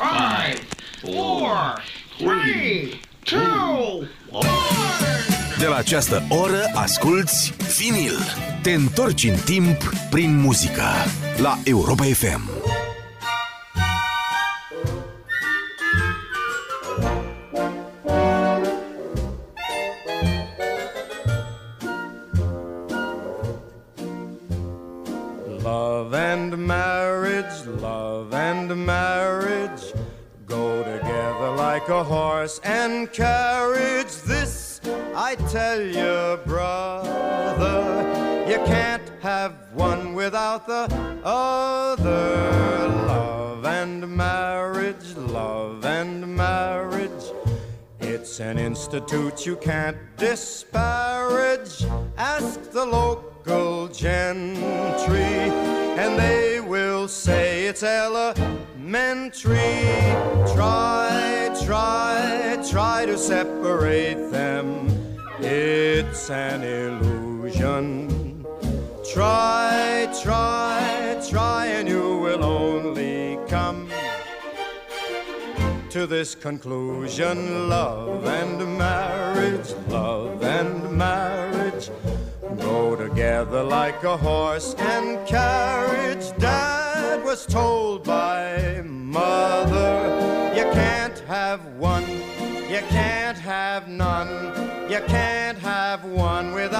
five, four, three, two, one. De la această oră asculți vinil. Te întorci în timp prin muzică la Europa FM. You can't disparage. Ask the local gentry, and they will say it's elementary. Try, try, try to separate them. It's an to this conclusion love and marriage, love and marriage go together like a horse and carriage. Dad was told by mother, you can't have one, you can't have none, you can't have one without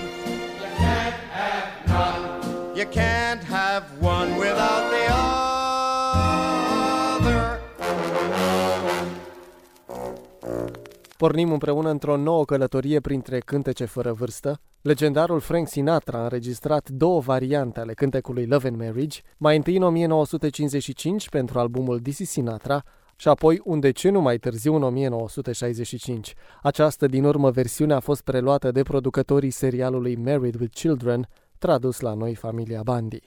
you can't have one without the other. Pornim împreună într-o nouă călătorie printre cântece fără vârstă. Legendarul Frank Sinatra a înregistrat două variante ale cântecului Love and Marriage, mai întâi în 1955 pentru albumul This is Sinatra, și apoi un deceniu mai târziu în 1965. Această din urmă versiune a fost preluată de producătorii serialului Married with Children, tradus la noi familia Bandi.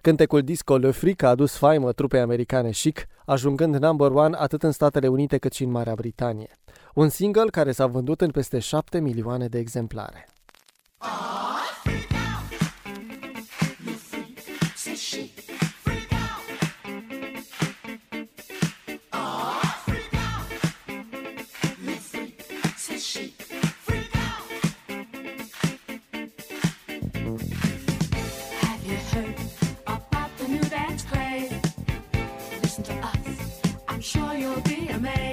Cântecul disco Le Freak a adus faimă trupei americane chic, ajungând number one atât în Statele Unite cât și în Marea Britanie. Un single care s-a vândut în peste 7 milioane de exemplare. Have be amazed.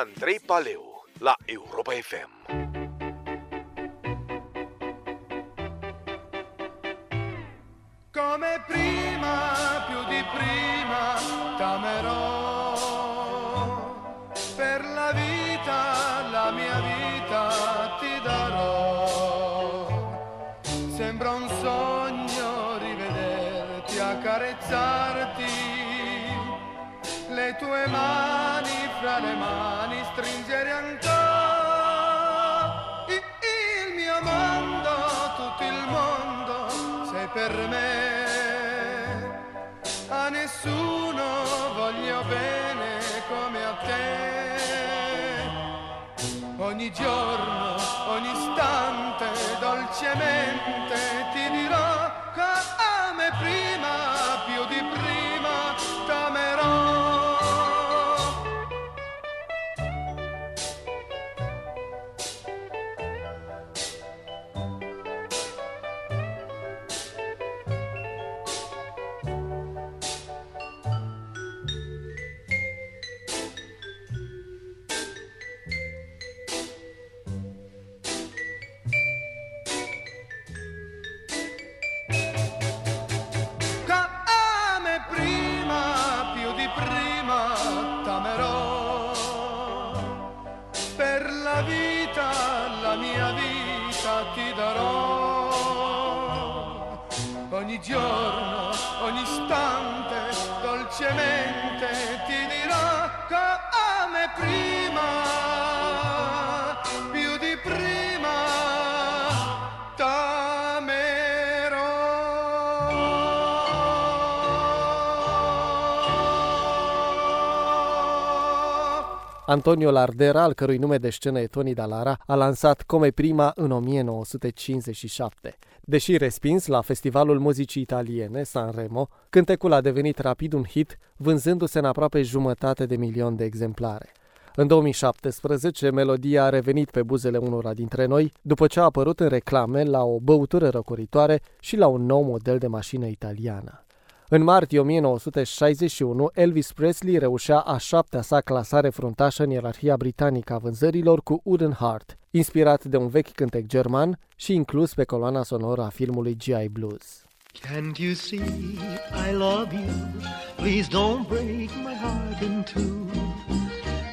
Andrei Paleu la Europa FM. Ogni giorno, ogni istante, dolcemente ti dirò Antonio Lardera, al cărui nume de scenă e Tony Dallara, a lansat Come Prima în 1957. Deși respins la Festivalul Muzicii Italiene, Sanremo, cântecul a devenit rapid un hit, vânzându-se în aproape jumătate de milion de exemplare. În 2017, melodia a revenit pe buzele unora dintre noi, după ce a apărut în reclame la o băutură răcoritoare și la un nou model de mașină italiană. În martie 1961, Elvis Presley reușea a șaptea sa clasare fruntașă în ierarhia britanică a vânzărilor cu Wooden Heart, inspirat de un vechi cântec german și inclus pe coloana sonoră a filmului G.I. Blues. Can't you see I love you? Please don't break my heart in two.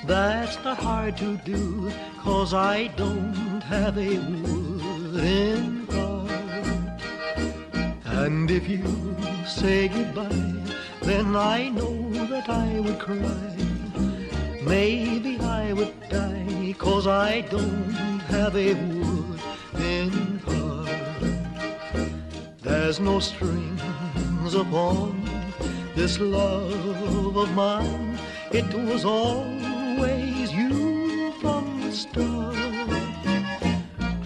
That's not hard to do, cause I don't have a wooden heart. And if you say goodbye, then I know that I would cry. Maybe I would die, cause I don't have a wooden heart. There's no strings upon this love of mine. It was always you from the start.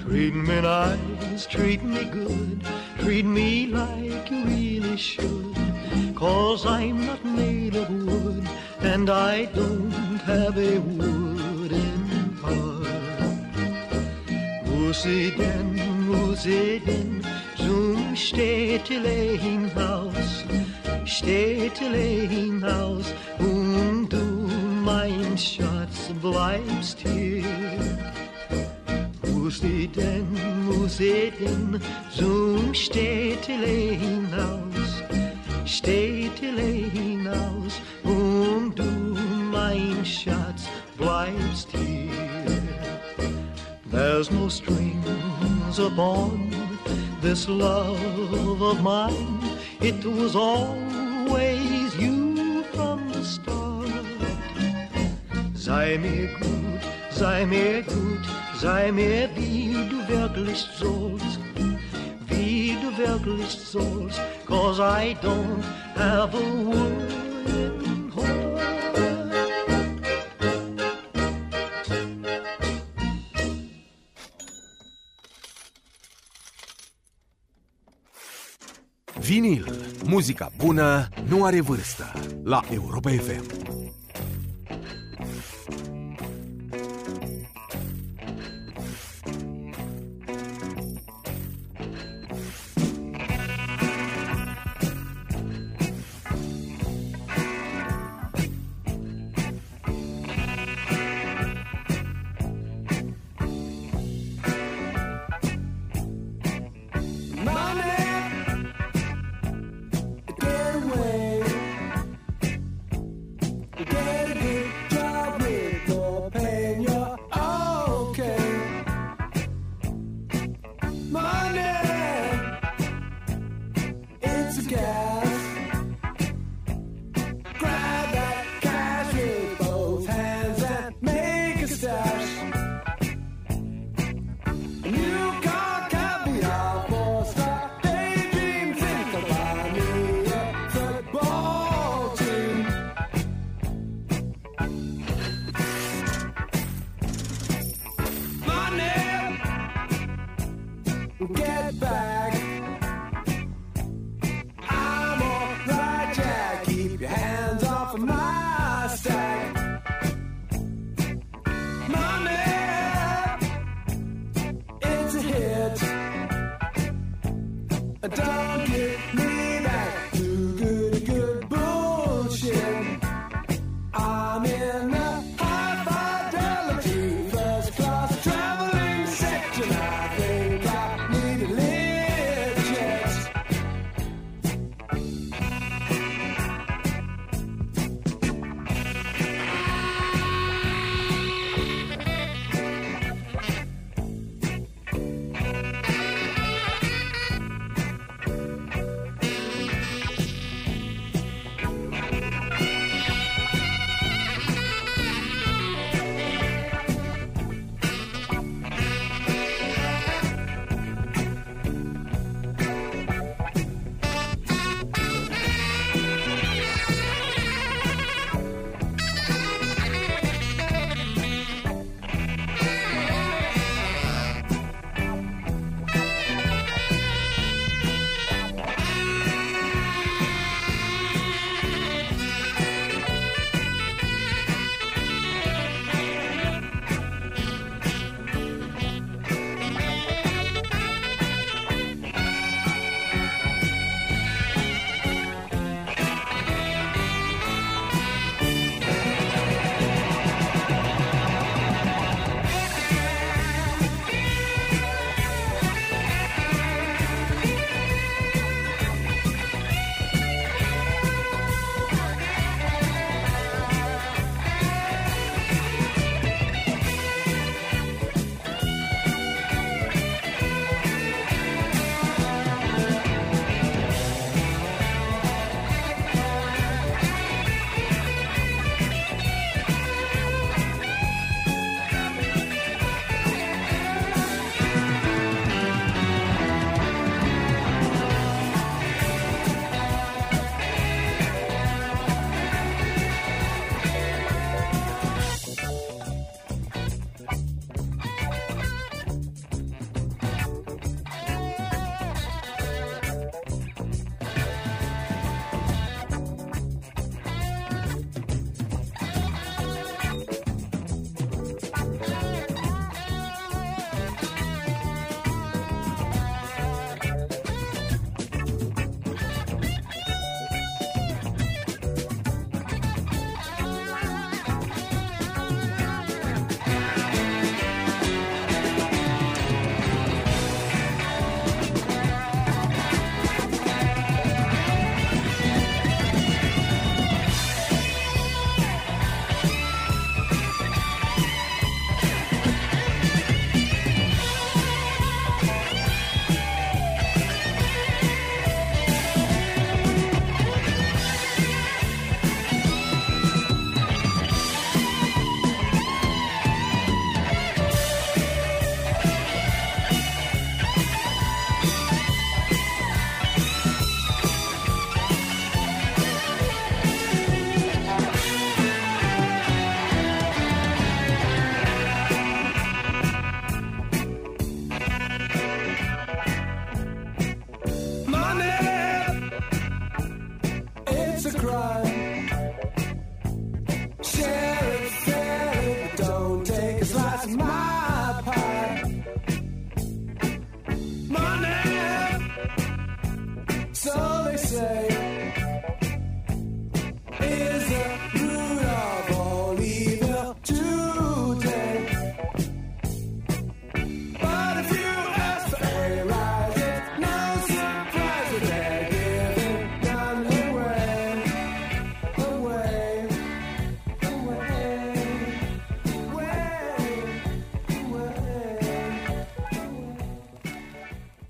Treat me nice, treat me good, treat me like you really should. Cause I'm not made of wood, and I don't have a wooden heart. Musi denn, musi denn, zum Städtelein-Haus, Städtelein-Haus, und du, mein Schatz, bleibst hier. Muss ich denn, muss ich denn zum Städtele hinaus, Städtele hinaus und du, mein Schatz, bleibst hier. There's no strings upon this love of mine. It was always you from the start. Sei mir gut, sei mir gut, sei mir wie du wirklich sollst, wie du wirklich sollst, cause I don't have a wooden heart. Vinil. Muzica bună nu are vârstă. La Europa FM.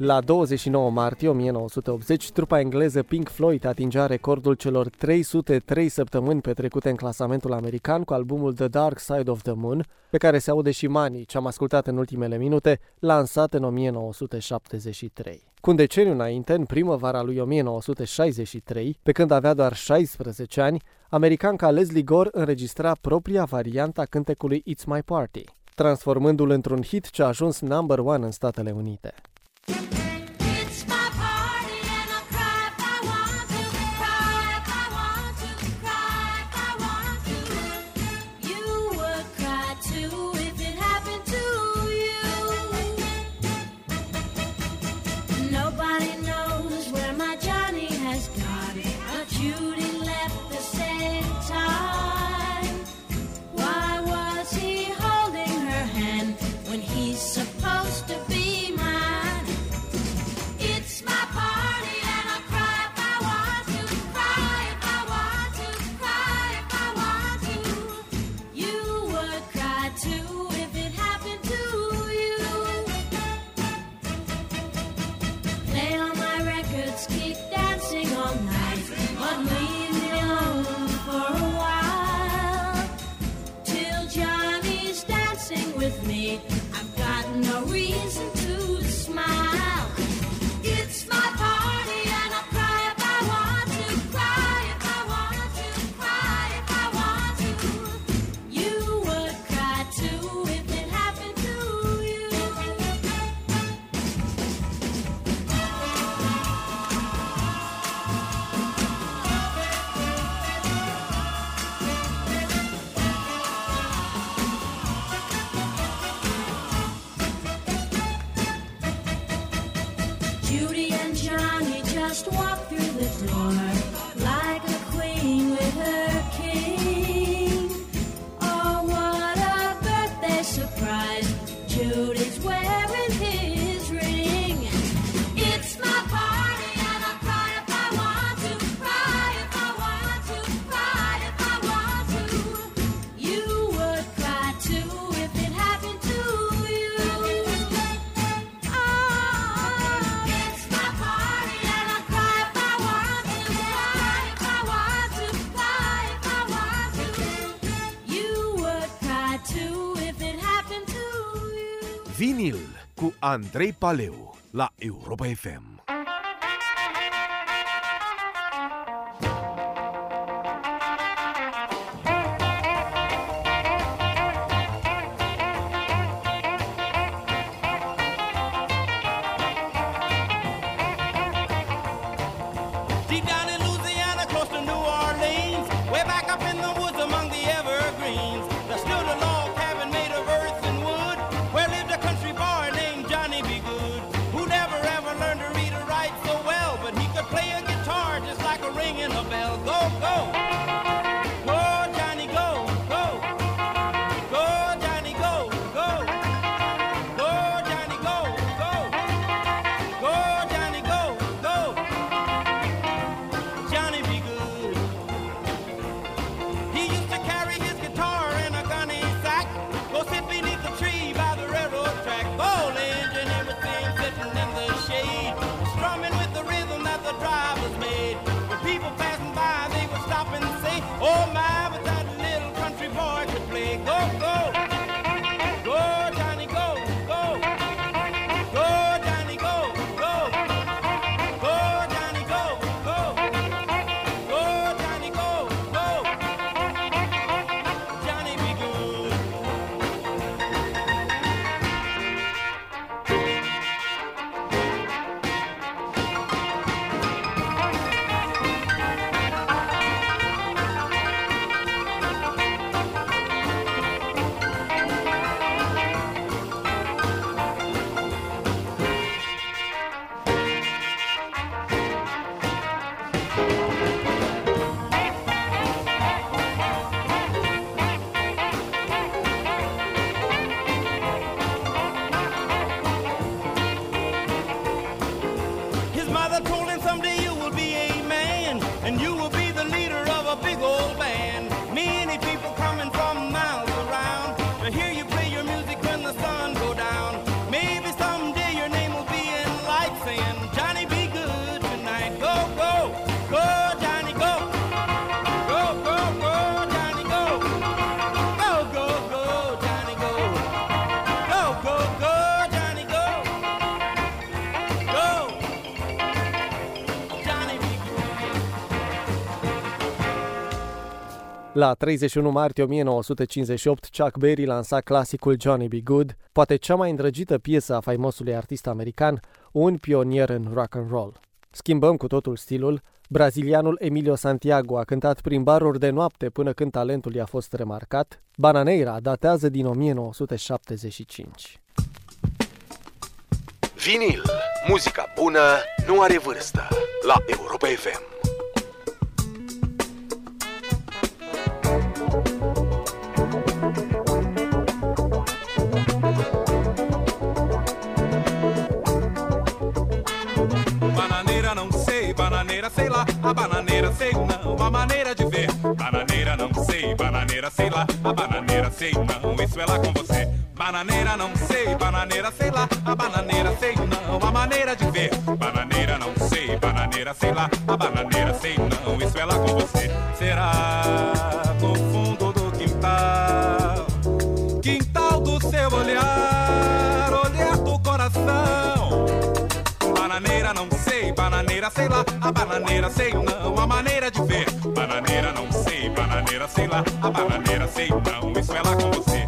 La 29 martie 1980, trupa engleză Pink Floyd atingea recordul celor 303 săptămâni petrecute în clasamentul american cu albumul The Dark Side of the Moon, pe care se aude și Money, ce am ascultat în ultimele minute, lansat în 1973. Cu un deceniu înainte, în primăvara lui 1963, pe când avea doar 16 ani, americanca Leslie Gore înregistra propria variantă a cântecului It's My Party, transformându-l într-un hit ce a ajuns number one în Statele Unite. Thank you. Andrei Paleu la Europa FM. La 31 martie 1958, Chuck Berry lansa clasicul Johnny B. Good, poate cea mai îndrăgită piesă a faimosului artist american, un pionier în rock and roll. Schimbăm cu totul stilul. Brazilianul Emilio Santiago a cântat prin baruri de noapte până când talentul i-a fost remarcat. Bananeira datează din 1975. Vinil. Muzica bună nu are vârstă. La Europa FM. Bananeira não sei, bananeira sei lá, a bananeira sei não, a maneira de ver. Bananeira não sei, bananeira sei lá, a bananeira sei não, isso é lá com você. Bananeira não sei, bananeira sei lá, a bananeira sei não, a maneira de ver. Bananeira não sei, bananeira sei lá, a bananeira sei não, isso é lá com você. Será seu olhar, olhar do coração. Bananeira não sei, bananeira sei lá, a bananeira sei não, a maneira de ver. Bananeira não sei, bananeira sei lá, a bananeira sei não, isso é lá com você.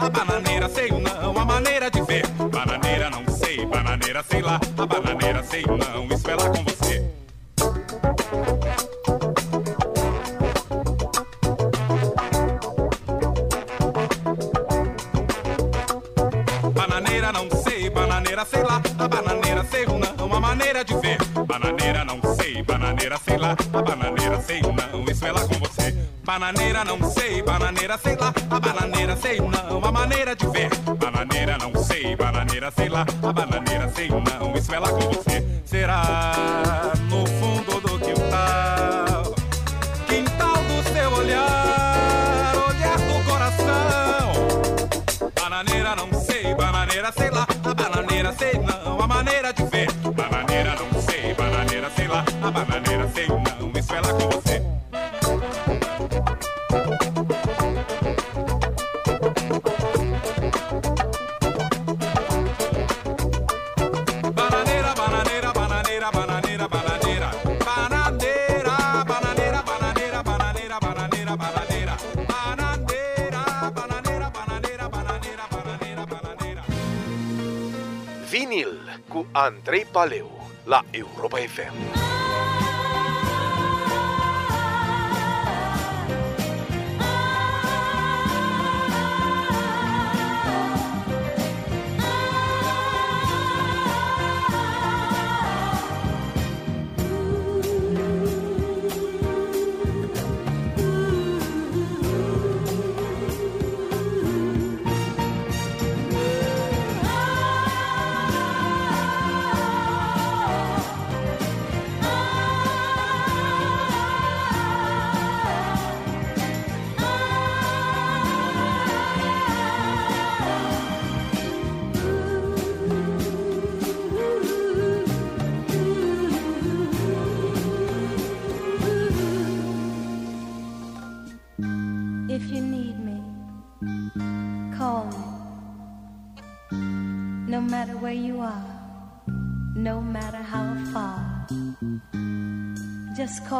A bananeira sei não, a maneira de ver. Bananeira não sei, bananeira sei lá, a bananeira sei não, isso é lá com você. Bananeira não sei, bananeira sei lá, a bananeira sei não, a maneira de ver. Bananeira não sei, bananeira sei lá, a bananeira sei não, isso é lá com. Bananeira não sei, bananeira sei lá, a bananeira sei não, a maneira de ver. Bananeira não sei, bananeira sei lá, a bananeira sei não, isso é lá com você. Andrei Paleu la Europa FM.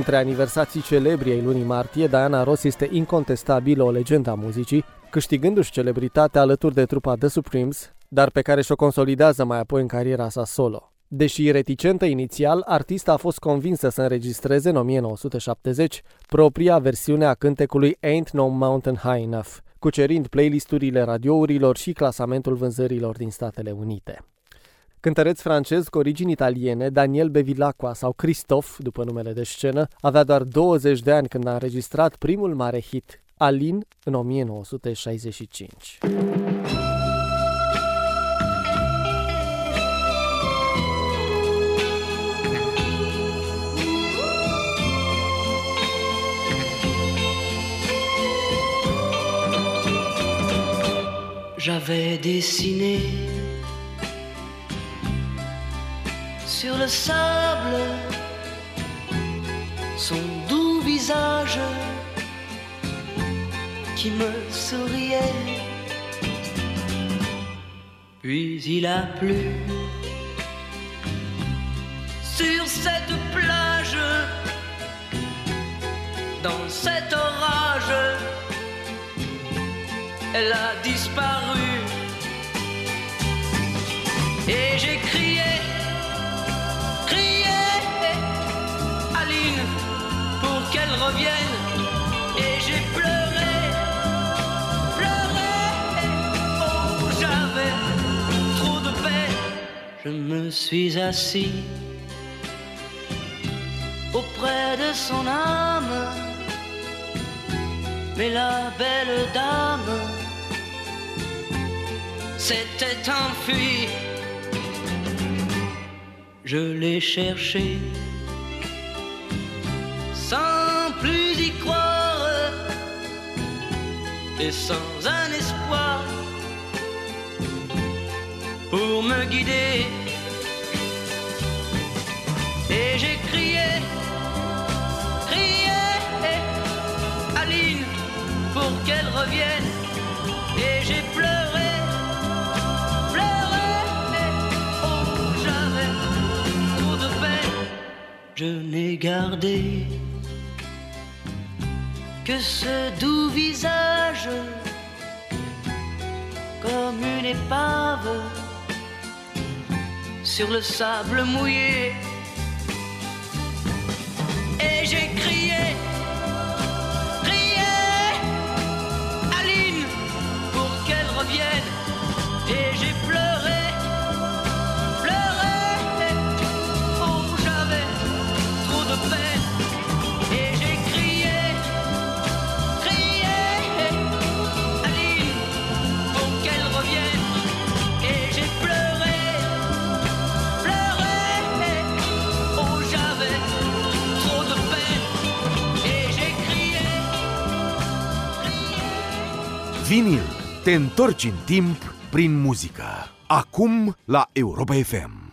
Între aniversații celebri ai lunii martie, Diana Ross este incontestabil o legendă a muzicii, câștigându-și celebritatea alături de trupa The Supremes, dar pe care și-o consolidează mai apoi în cariera sa solo. Deși reticentă inițial, artista a fost convinsă să înregistreze în 1970 propria versiune a cântecului Ain't No Mountain High Enough, cucerind playlisturile radiourilor și clasamentul vânzărilor din Statele Unite. Cântăreț francez cu origini italiene, Daniel Bevilacqua sau Christophe, după numele de scenă, avea doar 20 de ani când a înregistrat primul mare hit, Alin, în 1965. J'avais dessiné sur le sable son doux visage qui me souriait. Puis il a plu sur cette plage, dans cet orage, elle a disparu. Et et j'ai pleuré, pleuré. Oh, j'avais trop de paix. Je me suis assis auprès de son âme, mais la belle dame s'était enfuie. Je l'ai cherché plus y croire et sans un espoir pour me guider. Et j'ai crié, crié, Aline, pour qu'elle revienne. Et j'ai pleuré, pleuré, oh, j'avais trop de peine. Je n'ai gardé que ce doux visage comme une épave sur le sable mouillé. Vinil. Te întorci în timp prin muzică. Acum la Europa FM.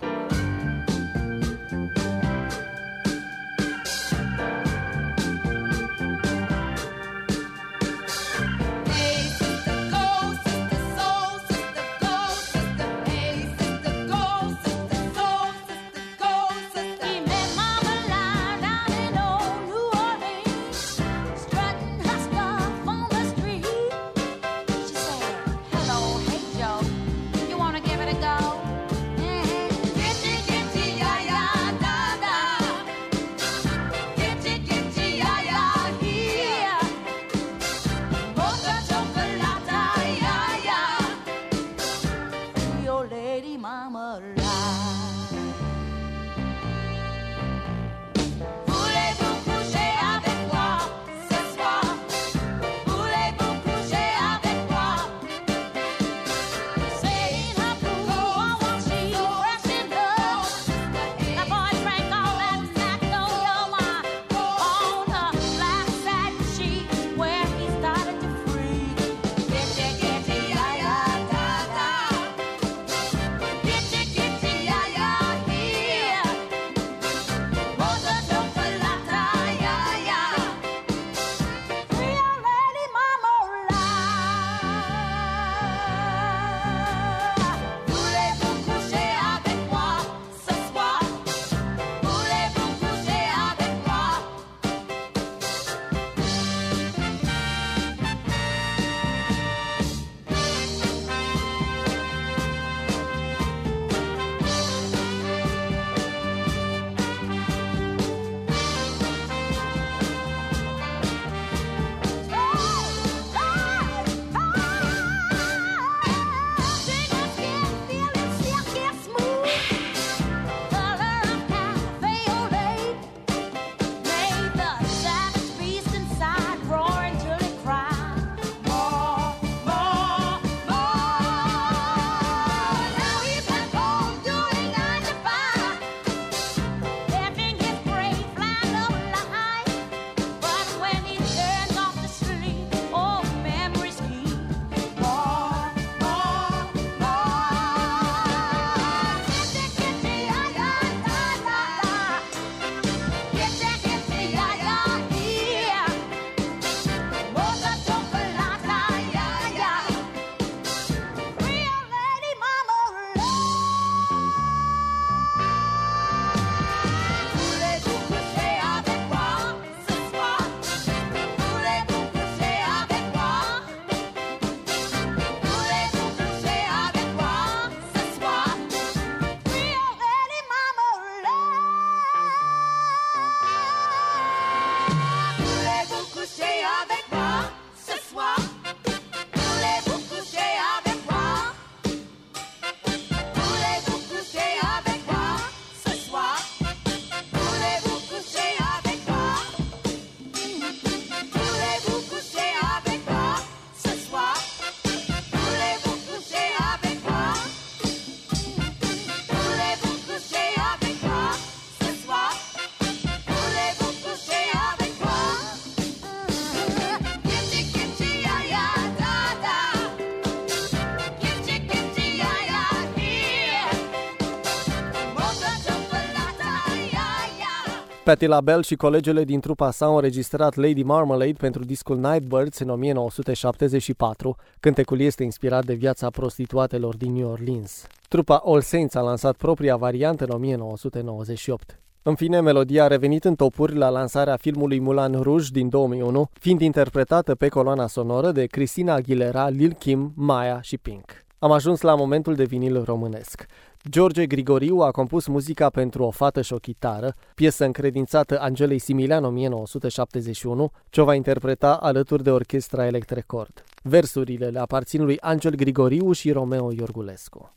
Patti LaBelle și colegele din trupa sa au înregistrat Lady Marmalade pentru discul Nightbirds în 1974. Cântecul este inspirat de viața prostituatelor din New Orleans. Trupa All Saints a lansat propria variantă în 1998. În fine, melodia a revenit în topuri la lansarea filmului Mulan Rouge din 2001, fiind interpretată pe coloana sonoră de Cristina Aguilera, Lil Kim, Maya și Pink. Am ajuns la momentul de vinil românesc. George Grigoriu a compus muzica pentru O fată și o chitară, piesă încredințată Angelei Similean 1971, ce o va interpreta alături de orchestra Electrecord. Versurile le aparțin lui Angel Grigoriu și Romeo Iorgulescu.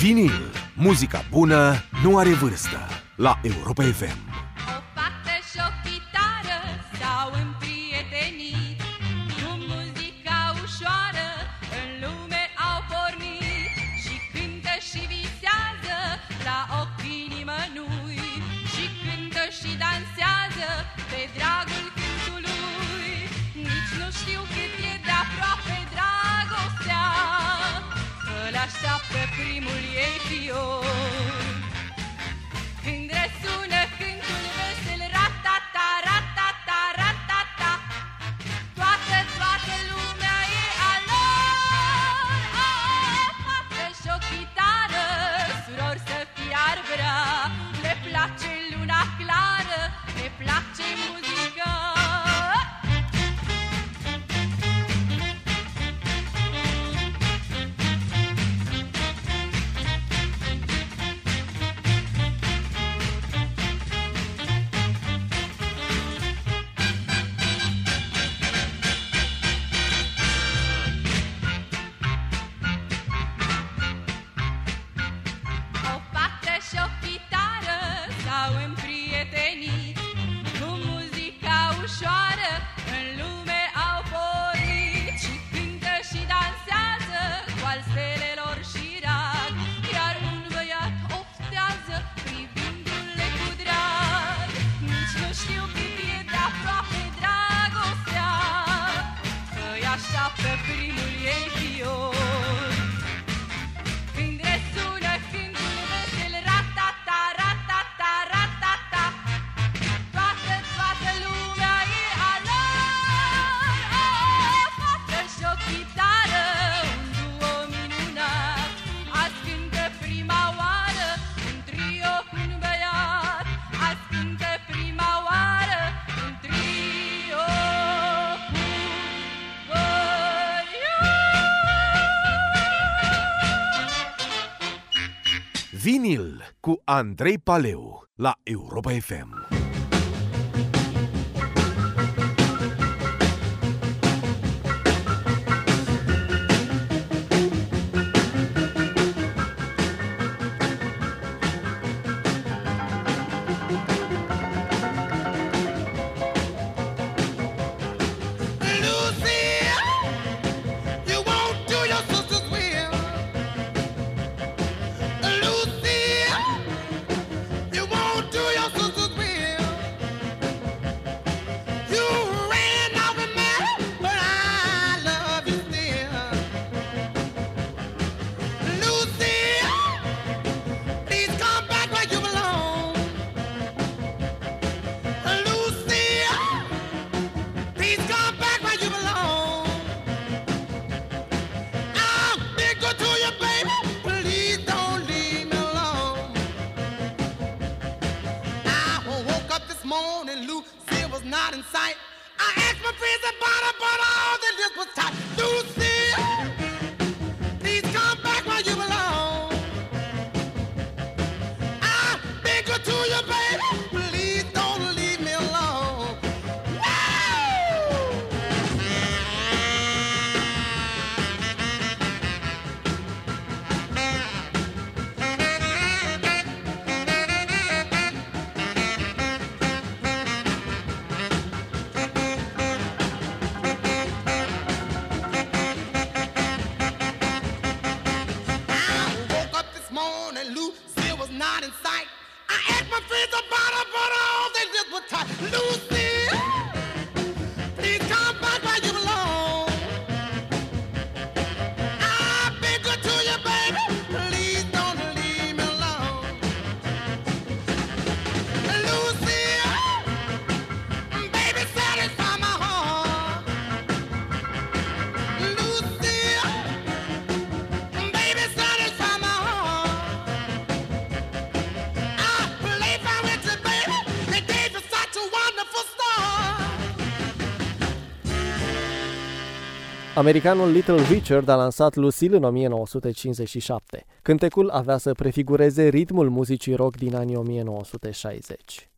Vinil. Muzica bună nu are vârstă. La Europa FM. Primul ei fior Vinil cu Andrei Paleu la Europa FM. Lose. Americanul Little Richard a lansat Lucille în 1957. Cântecul avea să prefigureze ritmul muzicii rock din anii 1960.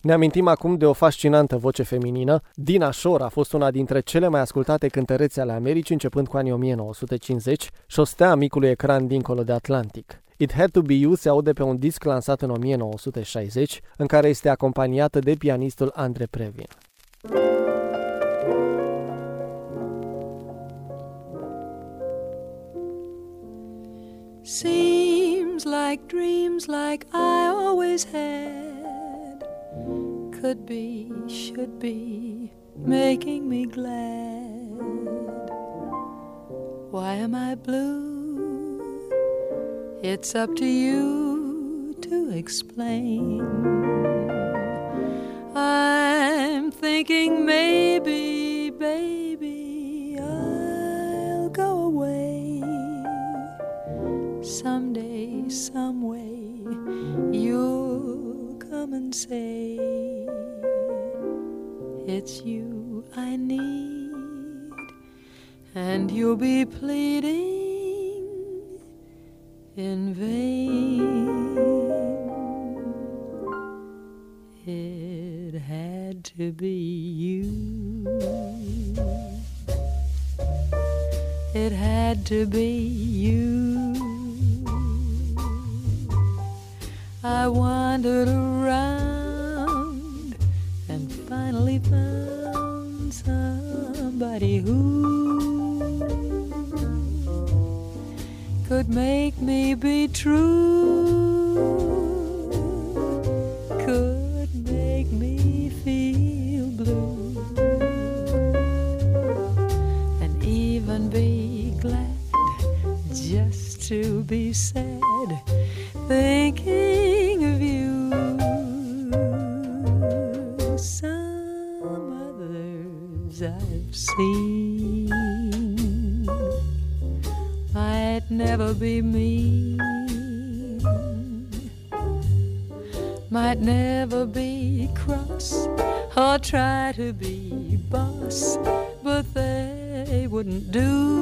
Ne amintim acum de o fascinantă voce feminină. Dina Shore a fost una dintre cele mai ascultate cântărețe ale Americii începând cu anii 1950 și o stea micului ecran dincolo de Atlantic. It Had To Be You se aude pe un disc lansat în 1960, în care este acompaniată de pianistul Andre Previn. Seems like dreams like I always had could be, should be, making me glad. Why am I blue? It's up to you to explain. I'm thinking maybe, baby, someday, some way. You'll come and say it's you I need, and you'll be pleading in vain. It had to be you. It had to be you. I wandered around and finally found somebody who could make me be true, could make me feel blue, and even be glad just to be sad thinking seen. Might never be me, might never be cross or try to be boss, but they wouldn't do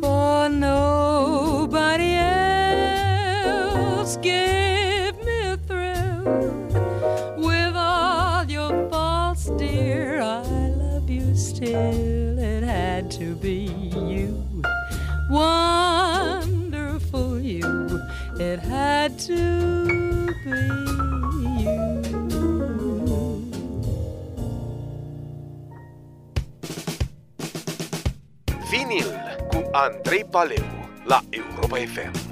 For nobody else give Andrei Paleu la Europa FM.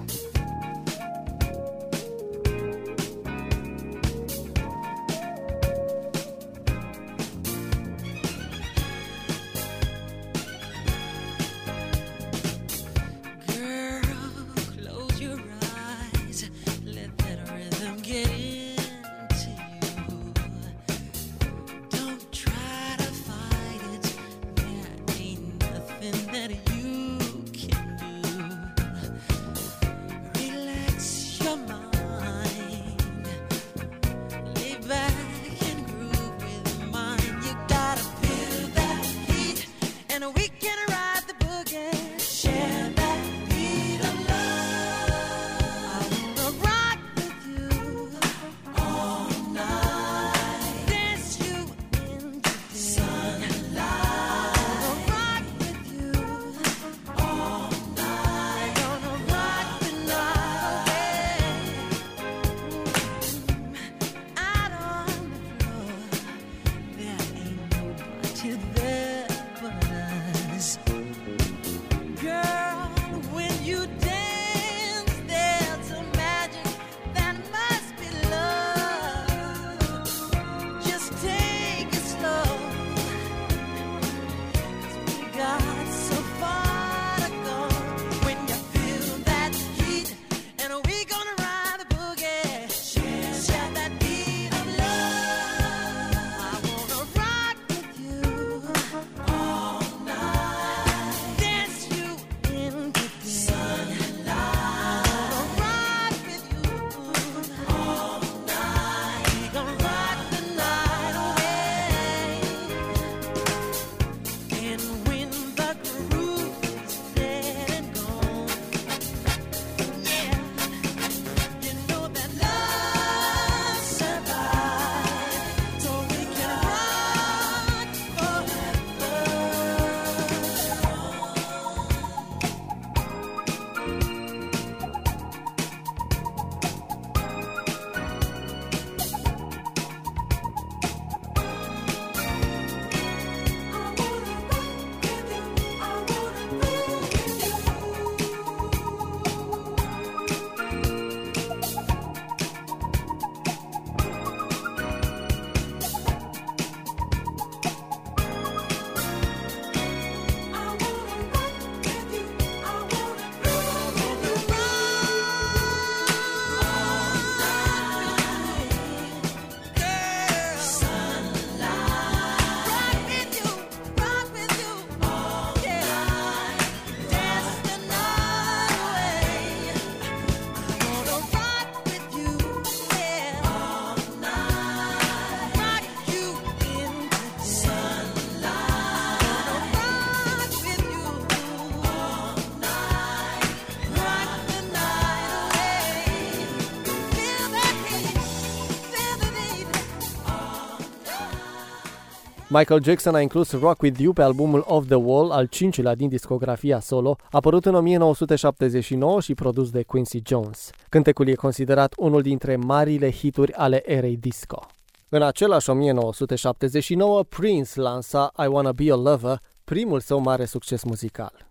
Michael Jackson a inclus Rock With You pe albumul Off The Wall, al cincilea din discografia solo, apărut în 1979 și produs de Quincy Jones. Cântecul e considerat unul dintre marile hituri ale erei disco. În același 1979, Prince lansa I Wanna Be A Lover, primul său mare succes muzical.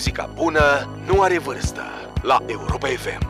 Muzica bună nu are vârstă. La Europa FM.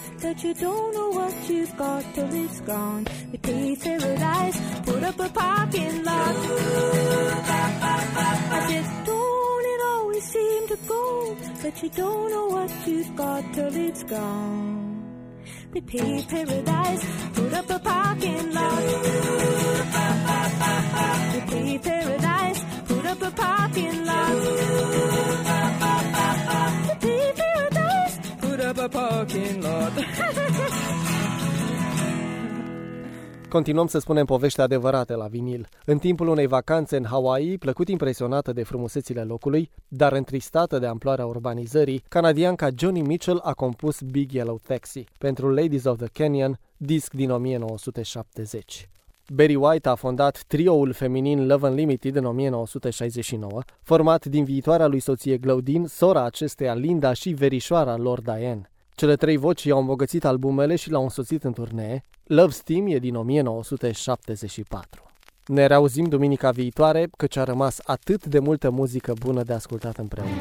that you don't know what you've got till it's gone? We paved paradise, put up a parking lot. I said, don't it always seem to go that you don't know what you've got till it's gone? They paved paradise, put up a parking lot. They paved paradise, put up a parking lot. după parking lot. Continuăm să spunem povești adevărate la vinil. În timpul unei vacanțe în Hawaii, plăcut impresionată de frumusețile locului, dar întristată de amploarea urbanizării, canadianca Johnny Mitchell a compus Big Yellow Taxi pentru Ladies of the Canyon, disc din 1970. Barry White a fondat trioul feminin Love Unlimited în 1969, format din viitoarea lui soție Glaudin, sora acesteia Linda și verișoara lor Diane. Cele trei voci i-au îmbogățit albumele și l-au însoțit în turnee. Love Steam e din 1974. Ne reauzim duminica viitoare, căci a rămas atât de multă muzică bună de ascultat împreună.